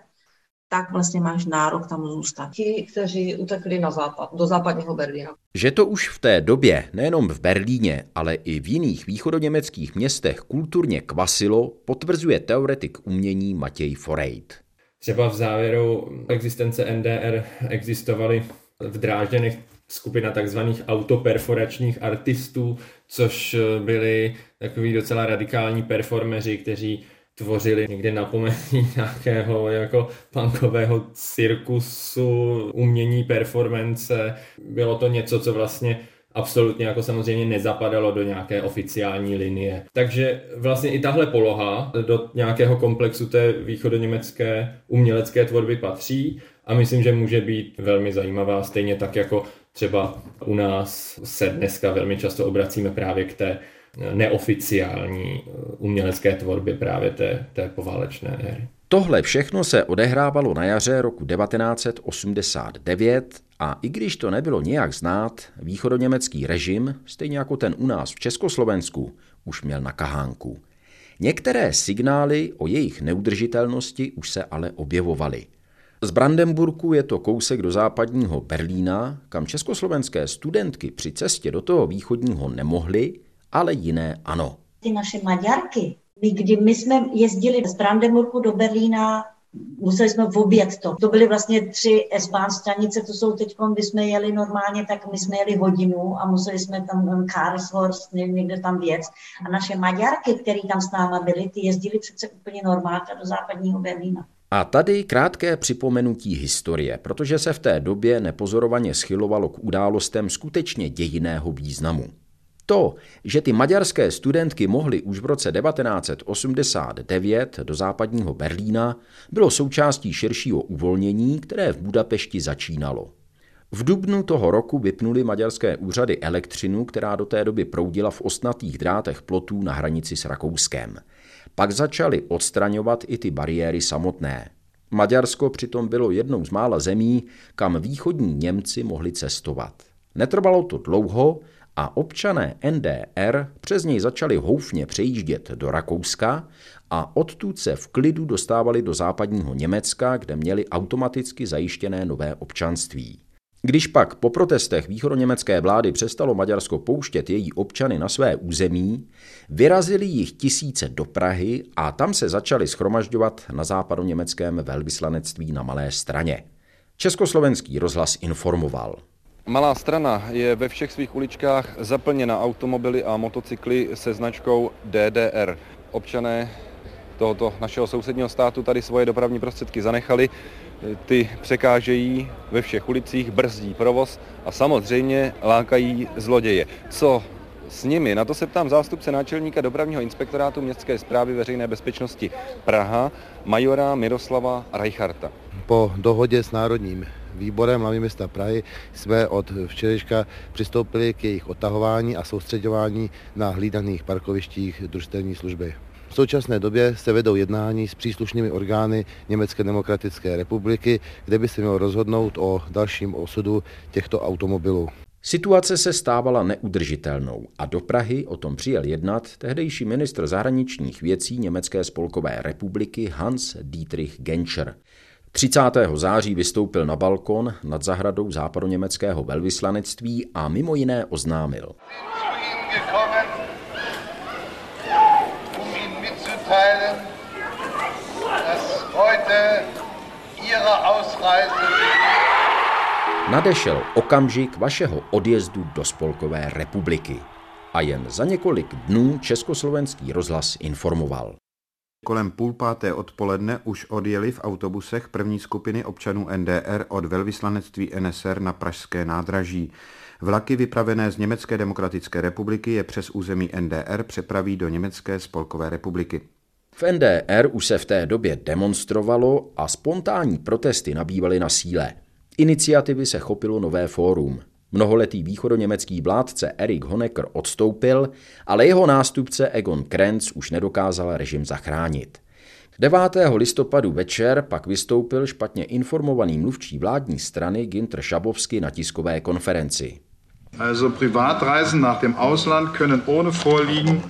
tak vlastně máš nárok tam zůstat. Ti, kteří utekli na západ, do západního Berlína. Že to už v té době, nejenom v Berlíně, ale i v jiných východoněmeckých městech kulturně kvasilo, potvrzuje teoretik umění Matěj Forejt. Třeba v závěru existence NDR existovaly v Drážděnech skupina takzvaných autoperforačních artistů, což byli takový docela radikální performeři, kteří tvořili někde na pomezí nějakého jako punkového cirkusu, umění, performance. Bylo to něco, co vlastně absolutně jako samozřejmě nezapadalo do nějaké oficiální linie. Takže vlastně i tahle poloha do nějakého komplexu té východoněmecké umělecké tvorby patří a myslím, že může být velmi zajímavá, stejně tak jako třeba u nás se dneska velmi často obracíme právě k té neoficiální umělecké tvorby právě té, té poválečné éry. Tohle všechno se odehrávalo na jaře roku 1989 a i když to nebylo nějak znát, východoněmecký režim, stejně jako ten u nás v Československu, už měl na kahánku. Některé signály o jejich neudržitelnosti už se ale objevovaly. Z Brandenburku je to kousek do západního Berlína, kam československé studentky při cestě do toho východního nemohly, ale jiné ano. Ty naše Maďarky, my, kdy my jsme jezdili z Brandenburgu do Berlína, museli jsme obět to. To byly vlastně tři S-Bahn stanice, to jsou teď, když jsme jeli normálně, tak my jsme jeli hodinu a museli jsme tam Karlshorst, někde tam věc. A naše Maďarky, které tam s náma byly, ty jezdili přece úplně normálně do západního Berlína. A tady krátké připomenutí historie, protože se v té době nepozorovaně schylovalo k událostem skutečně dějiného významu. To, že ty maďarské studentky mohly už v roce 1989 do západního Berlína, bylo součástí širšího uvolnění, které v Budapešti začínalo. V dubnu toho roku vypnuli maďarské úřady elektřinu, která do té doby proudila v ostnatých drátech plotů na hranici s Rakouskem. Pak začali odstraňovat i ty bariéry samotné. Maďarsko přitom bylo jednou z mála zemí, kam východní Němci mohli cestovat. Netrvalo to dlouho a občané NDR přes něj začali houfně přejíždět do Rakouska a odtud se v klidu dostávali do západního Německa, kde měli automaticky zajištěné nové občanství. Když pak po protestech východoněmecké vlády přestalo Maďarsko pouštět její občany na své území, vyrazili jich tisíce do Prahy a tam se začali schromažďovat na západoněmeckém velvyslanectví na Malé straně. Československý rozhlas informoval. Malá strana je ve všech svých uličkách zaplněna automobily a motocykly se značkou DDR. Občané tohoto našeho sousedního státu tady svoje dopravní prostředky zanechali, ty překážejí ve všech ulicích, brzdí provoz a samozřejmě lákají zloděje. Co s nimi? Na to se ptám zástupce náčelníka dopravního inspektorátu Městské zprávy veřejné bezpečnosti Praha, majora Miroslava Reicharta. Po dohodě s Národním výborem hlavní města Prahy jsme od včerejška přistoupili k jejich otahování a soustředování na hlídaných parkovištích družstevní služby. V současné době se vedou jednání s příslušnými orgány Německé demokratické republiky, kde by se mělo rozhodnout o dalším osudu těchto automobilů. Situace se stávala neudržitelnou a do Prahy o tom přijel jednat tehdejší ministr zahraničních věcí Německé spolkové republiky Hans Dietrich Genscher. 30. září vystoupil na balkon nad zahradou západoněmeckého velvyslanectví a mimo jiné oznámil. Nadešel okamžik vašeho odjezdu do Spolkové republiky a jen za několik dnů československý rozhlas informoval. Kolem půl páté odpoledne už odjeli v autobusech první skupiny občanů NDR od velvyslanectví NSR na Pražské nádraží. Vlaky vypravené z Německé demokratické republiky je přes území NDR přepraví do Německé spolkové republiky. V NDR už se v té době demonstrovalo a spontánní protesty nabývaly na síle. Iniciativy se chopilo nové fórum. Mnoholetý východoněmecký vládce Erik Honecker odstoupil, ale jeho nástupce Egon Krenz už nedokázal režim zachránit. 9. listopadu večer pak vystoupil špatně informovaný mluvčí vládní strany Ginter Schabowski na tiskové konferenci. Also Privatreisen nach dem Ausland können ohne Vorliegen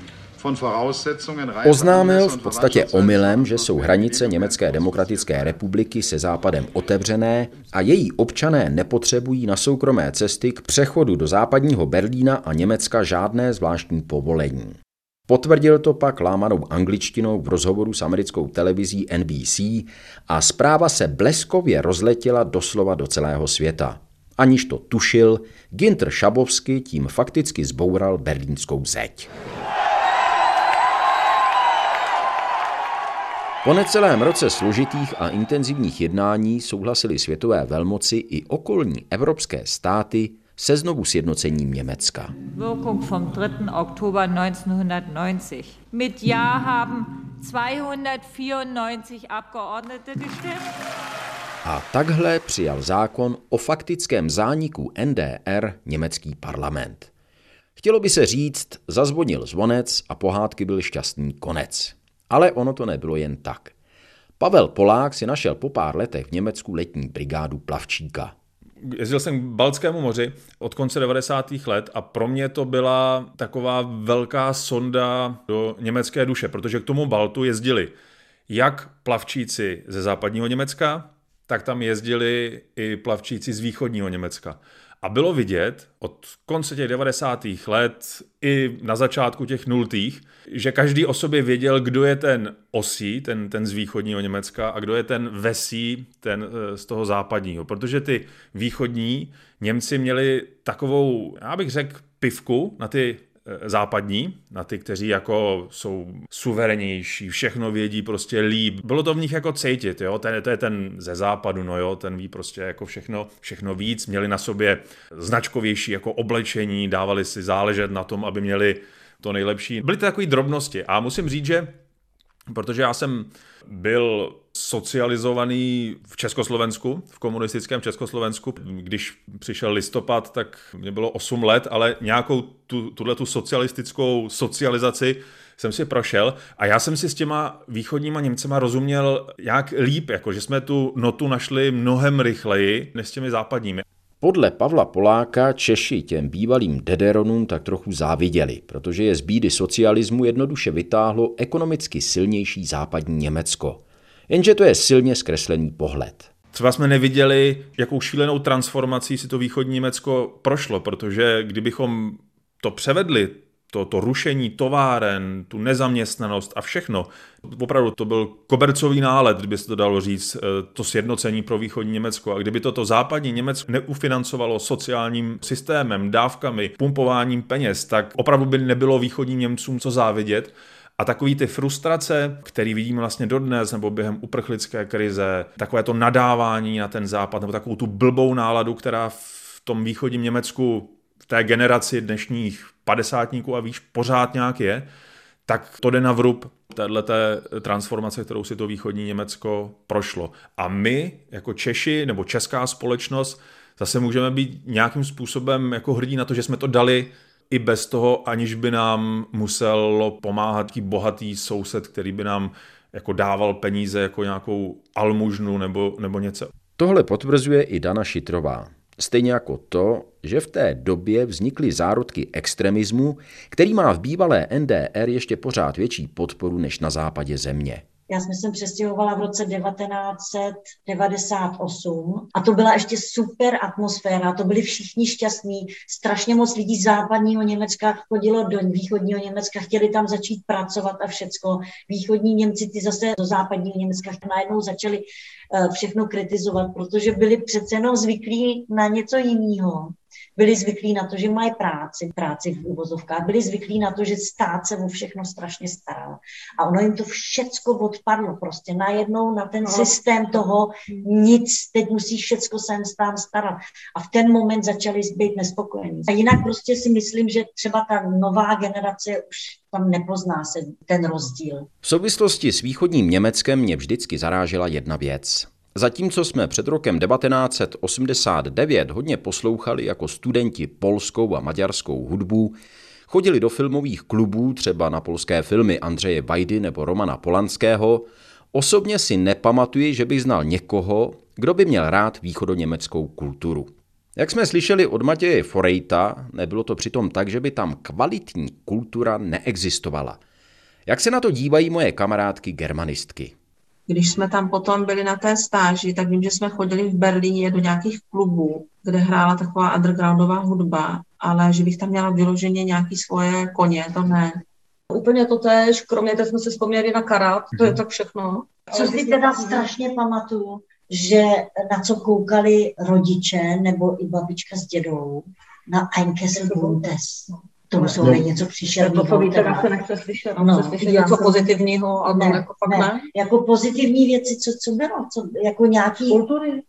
Oznámil v podstatě omylem, že jsou hranice Německé demokratické republiky se západem otevřené a její občané nepotřebují na soukromé cesty k přechodu do západního Berlína a Německa žádné zvláštní povolení. Potvrdil to pak lámanou angličtinou v rozhovoru s americkou televizí NBC a zpráva se bleskově rozletěla doslova do celého světa. Aniž to tušil, Ginter Šabovsky tím fakticky zboural berlínskou zeď. Po necelém roce složitých a intenzivních jednání souhlasili světové velmoci i okolní evropské státy se znovu sjednocením Německa. Wirkung vom 3. Oktober 1990. Mit Ja haben 294 Abgeordnete gestimmt. A takhle přijal zákon o faktickém zániku NDR německý parlament. Chtělo by se říct, zazvonil zvonec a pohádky byl šťastný konec. Ale ono to nebylo jen tak. Pavel Polák si našel po pár letech v Německu letní brigádu plavčíka. Jezdil jsem k Baltskému moři od konce 90. let a pro mě to byla taková velká sonda do německé duše, protože k tomu Baltu jezdili jak plavčíci ze západního Německa, tak tam jezdili i plavčíci z východního Německa. A bylo vidět od konce těch 90. let i na začátku těch nultých, že každý o sobě věděl, kdo je ten osí, ten, ten z východního Německa a kdo je ten vesí, ten eh, z toho západního. Protože ty východní Němci měli takovou, já bych řekl, pivku na ty západní, na ty, kteří jako jsou suverenější, všechno vědí prostě líp. Bylo to v nich jako cítit, jo, ten, to je ten ze západu, no jo, ten ví prostě jako všechno, všechno víc, měli na sobě značkovější jako oblečení, dávali si záležet na tom, aby měli to nejlepší. Byly to takové drobnosti a musím říct, že protože já jsem byl socializovaný v Československu, v komunistickém Československu. Když přišel listopad, tak mě bylo 8 let, ale nějakou tu, tu socialistickou socializaci jsem si prošel a já jsem si s těma východníma Němcema rozuměl jak líp, jako že jsme tu notu našli mnohem rychleji než s těmi západními. Podle Pavla Poláka Češi těm bývalým dederonům tak trochu záviděli, protože je z bídy socialismu jednoduše vytáhlo ekonomicky silnější západní Německo. Jenže to je silně zkreslený pohled. Třeba jsme neviděli, jakou šílenou transformací si to východní Německo prošlo, protože kdybychom to převedli, to, to rušení továren, tu nezaměstnanost a všechno. Opravdu to byl kobercový nálet, kdyby se to dalo říct, eh, to sjednocení pro východní Německo. A kdyby toto západní Německo neufinancovalo sociálním systémem, dávkami, pumpováním peněz, tak opravdu by nebylo východním Němcům co závidět. A takový ty frustrace, který vidíme vlastně dodnes, nebo během uprchlické krize, takové to nadávání na ten západ, nebo takovou tu blbou náladu, která v tom východním Německu v té generaci dnešních padesátníků a víš, pořád nějak je, tak to jde na vrub téhleté transformace, kterou si to východní Německo prošlo. A my, jako Češi nebo česká společnost, zase můžeme být nějakým způsobem jako hrdí na to, že jsme to dali i bez toho, aniž by nám muselo pomáhat tím bohatý soused, který by nám jako dával peníze jako nějakou almužnu nebo, nebo něco. Tohle potvrzuje i Dana Šitrová. Stejně jako to, že v té době vznikly zárodky extremismu, který má v bývalé NDR ještě pořád větší podporu než na západě země. Já jsem se přestěhovala v roce 1998 a to byla ještě super atmosféra, to byli všichni šťastní, strašně moc lidí z západního Německa chodilo do východního Německa, chtěli tam začít pracovat a všecko. Východní Němci ty zase do západního Německa najednou začali eh, všechno kritizovat, protože byli přece jenom zvyklí na něco jiného byli zvyklí na to, že mají práci, práci v úvozovkách, byli zvyklí na to, že stát se o všechno strašně staral. A ono jim to všecko odpadlo prostě najednou na ten no. systém toho nic, teď musí všecko sem stát starat. A v ten moment začali být nespokojení. A jinak prostě si myslím, že třeba ta nová generace už tam nepozná se ten rozdíl. V souvislosti s východním Německem mě vždycky zarážela jedna věc. Zatímco jsme před rokem 1989 hodně poslouchali jako studenti polskou a maďarskou hudbu, chodili do filmových klubů, třeba na polské filmy Andřeje Vajdy nebo Romana Polanského, osobně si nepamatuji, že bych znal někoho, kdo by měl rád východoněmeckou kulturu. Jak jsme slyšeli od Matěje Forejta, nebylo to přitom tak, že by tam kvalitní kultura neexistovala. Jak se na to dívají moje kamarádky germanistky? Když jsme tam potom byli na té stáži, tak vím, že jsme chodili v Berlíně do nějakých klubů, kde hrála taková undergroundová hudba, ale že bych tam měla vyloženě nějaký svoje koně, to ne. Úplně to tež, kromě toho jsme se vzpomněli na karát, to je mhm. tak všechno. Co si teda strašně pamatuju, že na co koukali rodiče nebo i babička s dědou, na Einkessel Bundes. To muselo být něco příšerného. To víte, se nechce slyšet, no, chce slyšet něco pozitivního, ale ne, jako fakt ne. ne. Jako pozitivní věci, co, co bylo? Co, jako nějaký... Kultury?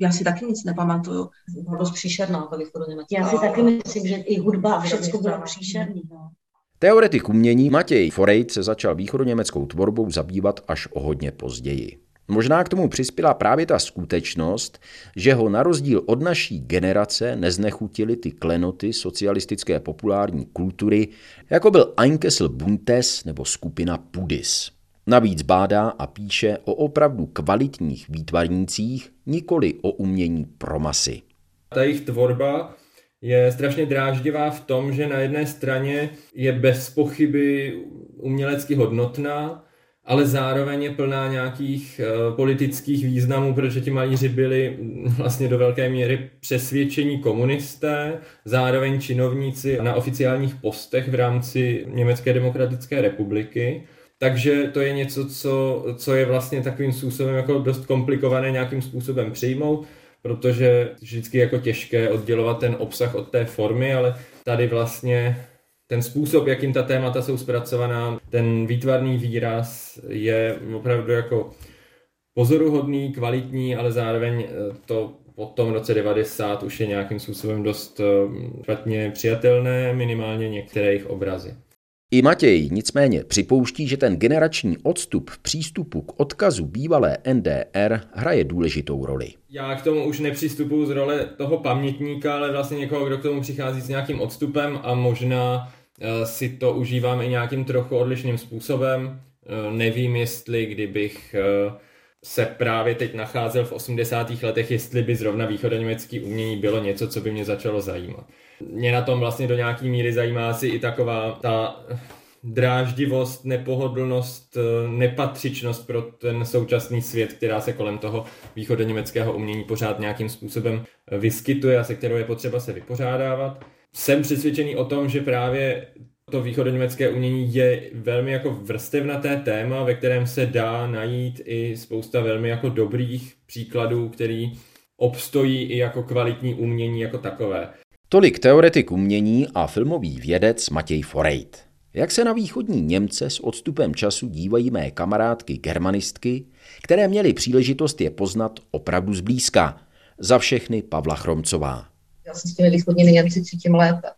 Já si taky nic nepamatuju. Bylo dost příšerná to východoněmecká. Já si taky myslím, že i hudba a všechno bylo příšerný. No. Teoretik umění Matěj Forejt se začal východoněmeckou tvorbou zabývat až o hodně později. Možná k tomu přispěla právě ta skutečnost, že ho na rozdíl od naší generace neznechutili ty klenoty socialistické populární kultury, jako byl Einkessel Buntes nebo skupina Pudis. Navíc bádá a píše o opravdu kvalitních výtvarnících, nikoli o umění pro masy. Ta jejich tvorba je strašně dráždivá v tom, že na jedné straně je bez pochyby umělecky hodnotná, ale zároveň je plná nějakých uh, politických významů, protože ti malíři byli vlastně do velké míry přesvědčení komunisté, zároveň činovníci na oficiálních postech v rámci Německé demokratické republiky. Takže to je něco, co, co je vlastně takovým způsobem jako dost komplikované nějakým způsobem přijmout, protože vždycky jako těžké oddělovat ten obsah od té formy, ale tady vlastně ten způsob, jakým ta témata jsou zpracovaná, ten výtvarný výraz je opravdu jako pozoruhodný, kvalitní, ale zároveň eh, to po tom roce 90 už je nějakým způsobem dost eh, špatně přijatelné, minimálně některé jejich obrazy. I Matěj nicméně připouští, že ten generační odstup v přístupu k odkazu bývalé NDR hraje důležitou roli. Já k tomu už nepřistupuji z role toho pamětníka, ale vlastně někoho, kdo k tomu přichází s nějakým odstupem a možná Eh, si to užívám i nějakým trochu odlišným způsobem. Eh, nevím, jestli kdybych eh, se právě teď nacházel v 80. letech, jestli by zrovna východoněmecký umění bylo něco, co by mě začalo zajímat. Mě na tom vlastně do nějaký míry zajímá asi i taková ta dráždivost, nepohodlnost, nepatřičnost pro ten současný svět, která se kolem toho východoněmeckého umění pořád nějakým způsobem vyskytuje a se kterou je potřeba se vypořádávat jsem přesvědčený o tom, že právě to východoněmecké umění je velmi jako vrstevnaté téma, ve kterém se dá najít i spousta velmi jako dobrých příkladů, který obstojí i jako kvalitní umění jako takové. Tolik teoretik umění a filmový vědec Matěj Forejt. Jak se na východní Němce s odstupem času dívají mé kamarádky germanistky, které měly příležitost je poznat opravdu zblízka. Za všechny Pavla Chromcová já se s těmi východními Němci cítím lépe.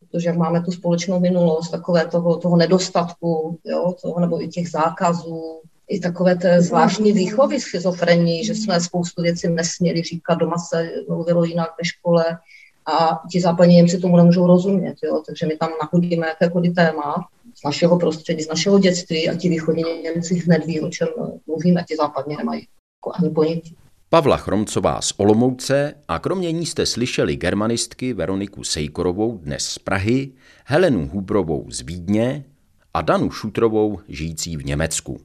Protože jak máme tu společnou minulost, takové toho, toho nedostatku, jo, toho, nebo i těch zákazů, i takové té zvláštní výchovy schizofrení, že jsme spoustu věcí nesměli říkat, doma se mluvilo jinak ve škole a ti západní Němci tomu nemůžou rozumět, jo, takže my tam nahodíme jakékoliv téma z našeho prostředí, z našeho dětství a ti východní Němci hned ví, o čem mluvíme, ti západní nemají jako ani ponětí. Pavla Chromcová z Olomouce a kromě ní jste slyšeli germanistky Veroniku Sejkorovou dnes z Prahy, Helenu Hubrovou z Vídně a Danu Šutrovou žijící v Německu.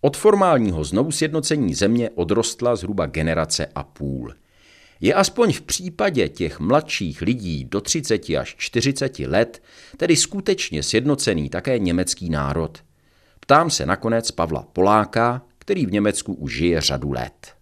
Od formálního znovu sjednocení země odrostla zhruba generace a půl. Je aspoň v případě těch mladších lidí do 30 až 40 let tedy skutečně sjednocený také německý národ. Ptám se nakonec Pavla Poláka, který v Německu už žije řadu let.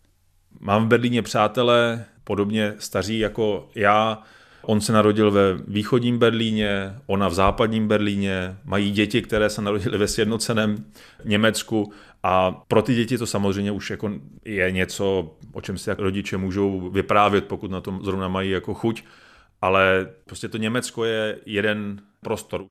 Mám v Berlíně přátelé, podobně staří jako já. On se narodil ve východním Berlíně, ona v západním Berlíně, mají děti, které se narodily ve sjednoceném Německu a pro ty děti to samozřejmě už jako je něco, o čem si rodiče můžou vyprávět, pokud na tom zrovna mají jako chuť, ale prostě to Německo je jeden prostor.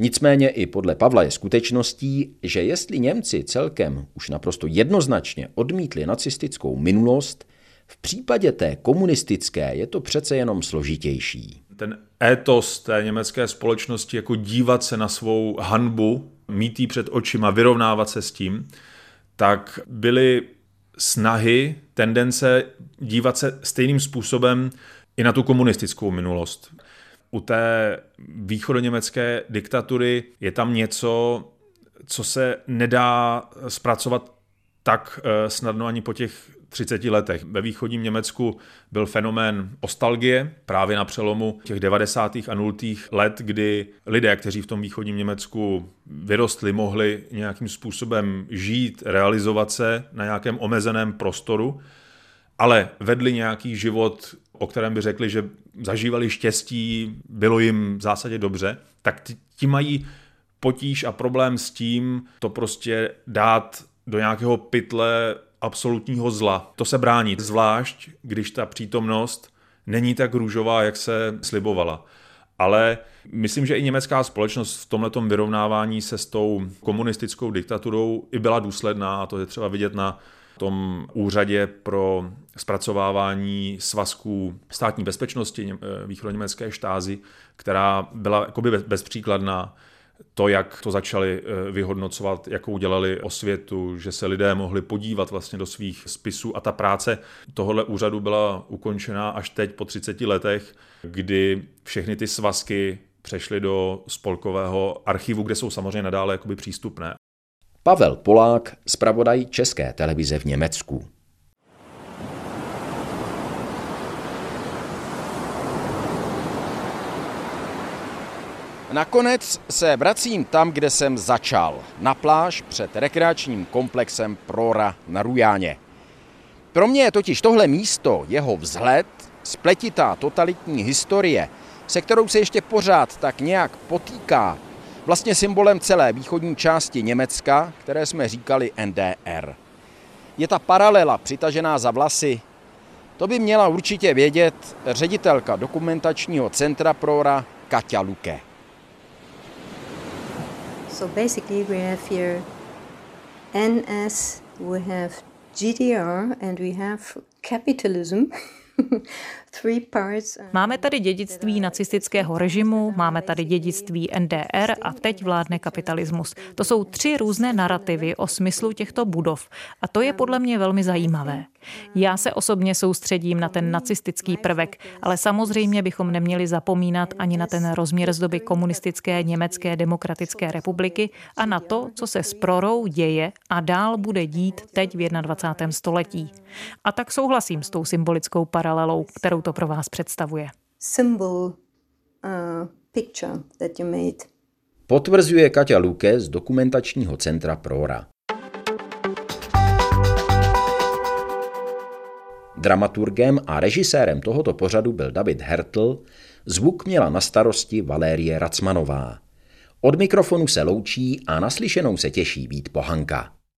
Nicméně i podle Pavla je skutečností, že jestli Němci celkem už naprosto jednoznačně odmítli nacistickou minulost, v případě té komunistické je to přece jenom složitější. Ten étos té německé společnosti, jako dívat se na svou hanbu, mít ji před očima, vyrovnávat se s tím, tak byly snahy, tendence dívat se stejným způsobem i na tu komunistickou minulost. U té východoněmecké diktatury je tam něco, co se nedá zpracovat tak eh, snadno ani po těch 30 letech. Ve východním Německu byl fenomén ostalgie právě na přelomu těch 90. a 0. let, kdy lidé, kteří v tom východním Německu vyrostli, mohli nějakým způsobem žít, realizovat se na nějakém omezeném prostoru, ale vedli nějaký život, o kterém by řekli, že zažívali štěstí, bylo jim v zásadě dobře, tak ti mají potíž a problém s tím to prostě dát do nějakého pytle absolutního zla. To se brání, zvlášť když ta přítomnost není tak růžová, jak se slibovala. Ale myslím, že i německá společnost v tomto vyrovnávání se s tou komunistickou diktaturou i byla důsledná a to je třeba vidět na tom úřadě pro zpracovávání svazků státní bezpečnosti východoněmecké štázy, která byla jakoby bezpříkladná to, jak to začali eh, vyhodnocovat, jakou dělali osvětu, že se lidé mohli podívat vlastně do svých spisů a ta práce tohohle úřadu byla ukončena až teď po 30 letech, kdy všechny ty svazky přešly do spolkového archivu, kde jsou samozřejmě nadále jakoby přístupné. Pavel Polák, zpravodaj České televize v Německu. Nakonec se vracím tam, kde jsem začal, na pláž před rekreačním komplexem Prora na Rujáně. Pro mě je totiž tohle místo, jeho vzhled, spletitá totalitní historie, se kterou se ještě pořád tak nějak potýká, vlastně symbolem celé východní části Německa, které jsme říkali NDR. Je ta paralela přitažená za vlasy, to by měla určitě vědět ředitelka dokumentačního centra Prora Katia Luke. So basically we have here NS, we have GDR and we have capitalism. Máme tady dědictví nacistického režimu, máme tady dědictví NDR a teď vládne kapitalismus. To jsou tři různé narrativy o smyslu těchto budov a to je podle mě velmi zajímavé. Já se osobně soustředím na ten nacistický prvek, ale samozřejmě bychom neměli zapomínat ani na ten rozměr z doby komunistické Německé demokratické republiky a na to, co se s prorou děje a dál bude dít teď v 21. století. A tak souhlasím s tou symbolickou paralelou, kterou to pro vás představuje. Symbol, uh, picture that you made. Potvrzuje Katia Luke z dokumentačního centra Prora. Dramaturgem a režisérem tohoto pořadu byl David Hertl, zvuk měla na starosti Valérie Racmanová. Od mikrofonu se loučí a naslyšenou se těší Vít Pohanka.